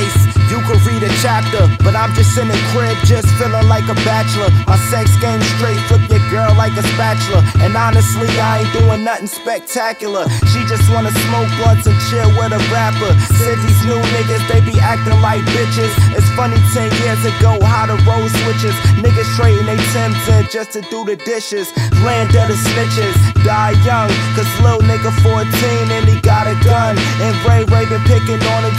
nice. You could read a chapter, but I'm just in the crib, just feeling like a bachelor. My sex game straight, flip your girl like a spatula. And honestly, I ain't doing nothing spectacular. She just wanna smoke blunts and chill with a rapper. Said these new niggas, they be acting like bitches. It's funny, 10 years ago, how the road switches. Niggas trading they Timbs in just to do the dishes. Land of the snitches, die young. Cause little nigga 14 and he got a gun. And Ray Ray been picking on one.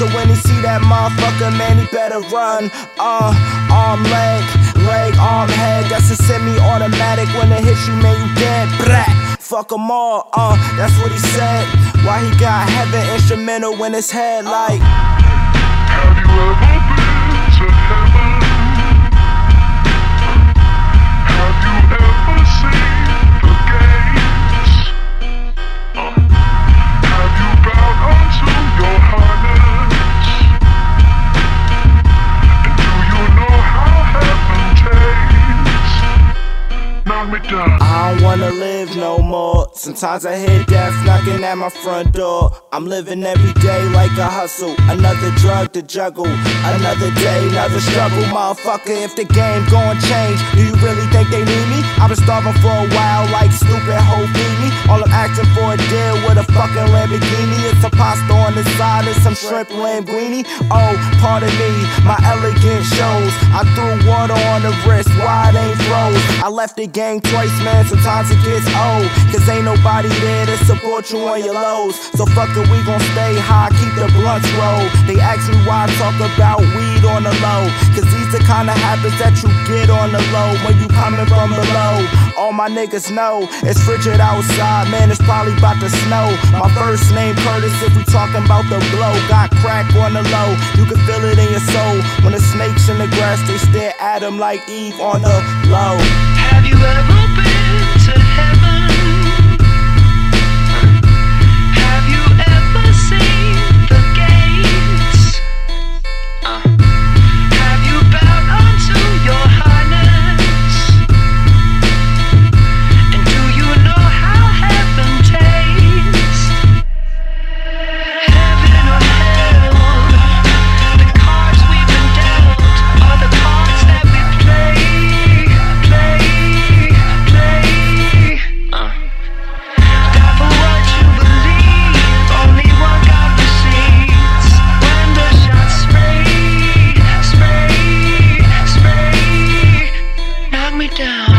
So when he see that motherfucker, man, he better run. Uh, arm, leg, leg, arm, head. That's a semi automatic. When it hits you, man, you dead. Brat. Fuck them all, uh, that's what he said. Why he got heaven instrumental in his head, like. I don't wanna live no more. Sometimes I hear death knocking at my front door. I'm living every day like a hustle. Another drug to juggle. Another day, another struggle. Motherfucker, if the game gon' change, do you really think they need me? I've been starving for a while like stupid hoe feed me. All I'm asking for a deal and some shrimp linguine. Oh, pardon me, my elegant shows. I threw water on the wrist, why it ain't froze? I left the game twice, man. Sometimes it gets old. Cause ain't nobody there to support you on your lows. So fuck it, we gon' stay high, keep the blunts roll. They ask me why I talk about weed on the low. Cause these the kind of habits that you get on the low when you coming from below. All my niggas know it's frigid outside, man. It's probably about to snow. My first name Kurtis, if we talking about the blow. Got crack on the low, you can feel it in your soul. When the snakes in the grass, they stare at him like Eve on the low. Have you ever me down.